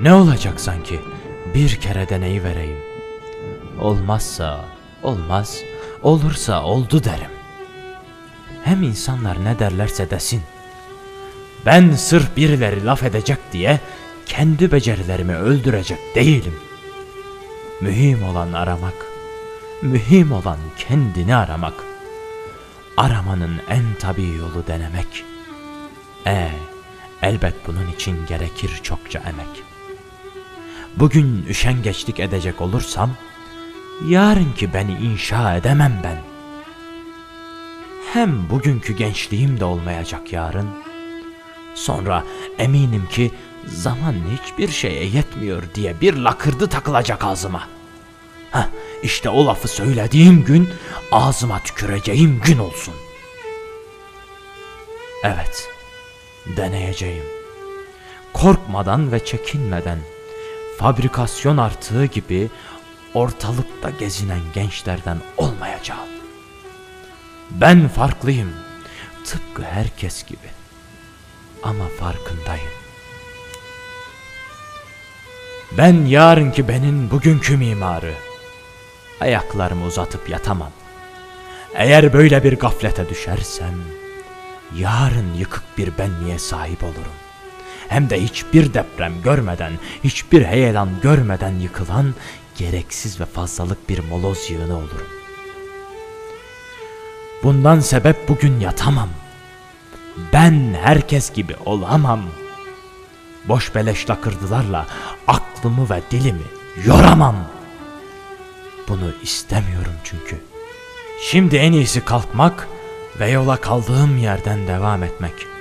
Ne olacak sanki? Bir kere deneyi vereyim. Olmazsa olmaz, olursa oldu derim. Hem insanlar ne derlerse desin. Ben sırf birileri laf edecek diye kendi becerilerimi öldürecek değilim. Mühim olan aramak, mühim olan kendini aramak. Aramanın en tabii yolu denemek. E, elbet bunun için gerekir çokça emek. Bugün üşengeçlik edecek olursam, yarınki beni inşa edemem ben. Hem bugünkü gençliğim de olmayacak yarın. Sonra eminim ki zaman hiçbir şeye yetmiyor diye bir lakırdı takılacak ağzıma. Heh, işte o lafı söylediğim gün ağzıma tüküreceğim gün olsun. Evet, deneyeceğim. Korkmadan ve çekinmeden, fabrikasyon artığı gibi ortalıkta gezinen gençlerden olmayacağım. Ben farklıyım, tıpkı herkes gibi. Ama farkındayım. Ben yarınki benim bugünkü mimarı. Ayaklarımı uzatıp yatamam. Eğer böyle bir gaflete düşersem, yarın yıkık bir benliğe sahip olurum. Hem de hiçbir deprem görmeden, hiçbir heyelan görmeden yıkılan gereksiz ve fazlalık bir moloz yığını olurum. Bundan sebep bugün yatamam. Ben herkes gibi olamam. Boş beleş lakırdılarla aklımı ve dilimi yoramam. Bunu istemiyorum çünkü. Şimdi en iyisi kalkmak ve yola kaldığım yerden devam etmek.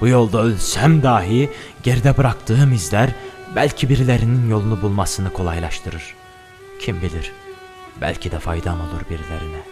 Bu yolda ölsem dahi geride bıraktığım izler belki birilerinin yolunu bulmasını kolaylaştırır. Kim bilir? Belki de faydam olur birilerine.